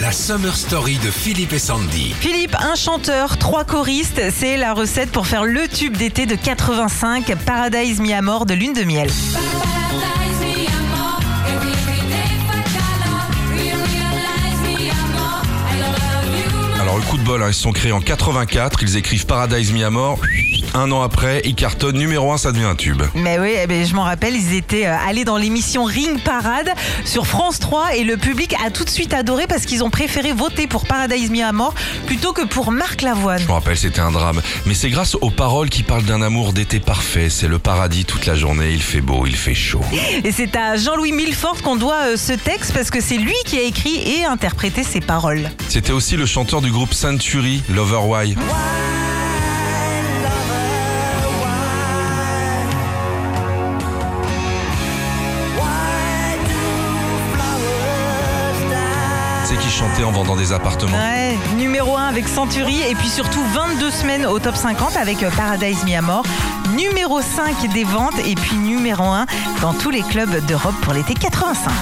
La Summer Story de Philippe et Sandy. Philippe, un chanteur, trois choristes, c'est la recette pour faire le tube d'été de 85, Paradise Mi Amor de Lune de Miel. Paradise coup de bol, hein, ils se sont créés en 84, ils écrivent Paradise Mi Amor. Un an après, ils cartonnent numéro 1, ça devient un tube. Mais oui, eh ben, je m'en rappelle, ils étaient euh, allés dans l'émission Ring Parade sur France 3 et le public a tout de suite adoré parce qu'ils ont préféré voter pour Paradise Mi Amor plutôt que pour Marc Lavoine. Je me rappelle, c'était un drame. Mais c'est grâce aux paroles qui parlent d'un amour d'été parfait. C'est le paradis toute la journée, il fait beau, il fait chaud. Et c'est à Jean-Louis Milfort qu'on doit euh, ce texte parce que c'est lui qui a écrit et interprété ces paroles. C'était aussi le chanteur du groupe Century, Lover Why. Qui chantait en vendant des appartements. Ouais, numéro 1 avec Century et puis surtout 22 semaines au top 50 avec euh, Paradise Mi Amor. Numéro 5 des ventes et puis numéro 1 dans tous les clubs d'Europe pour l'été 85.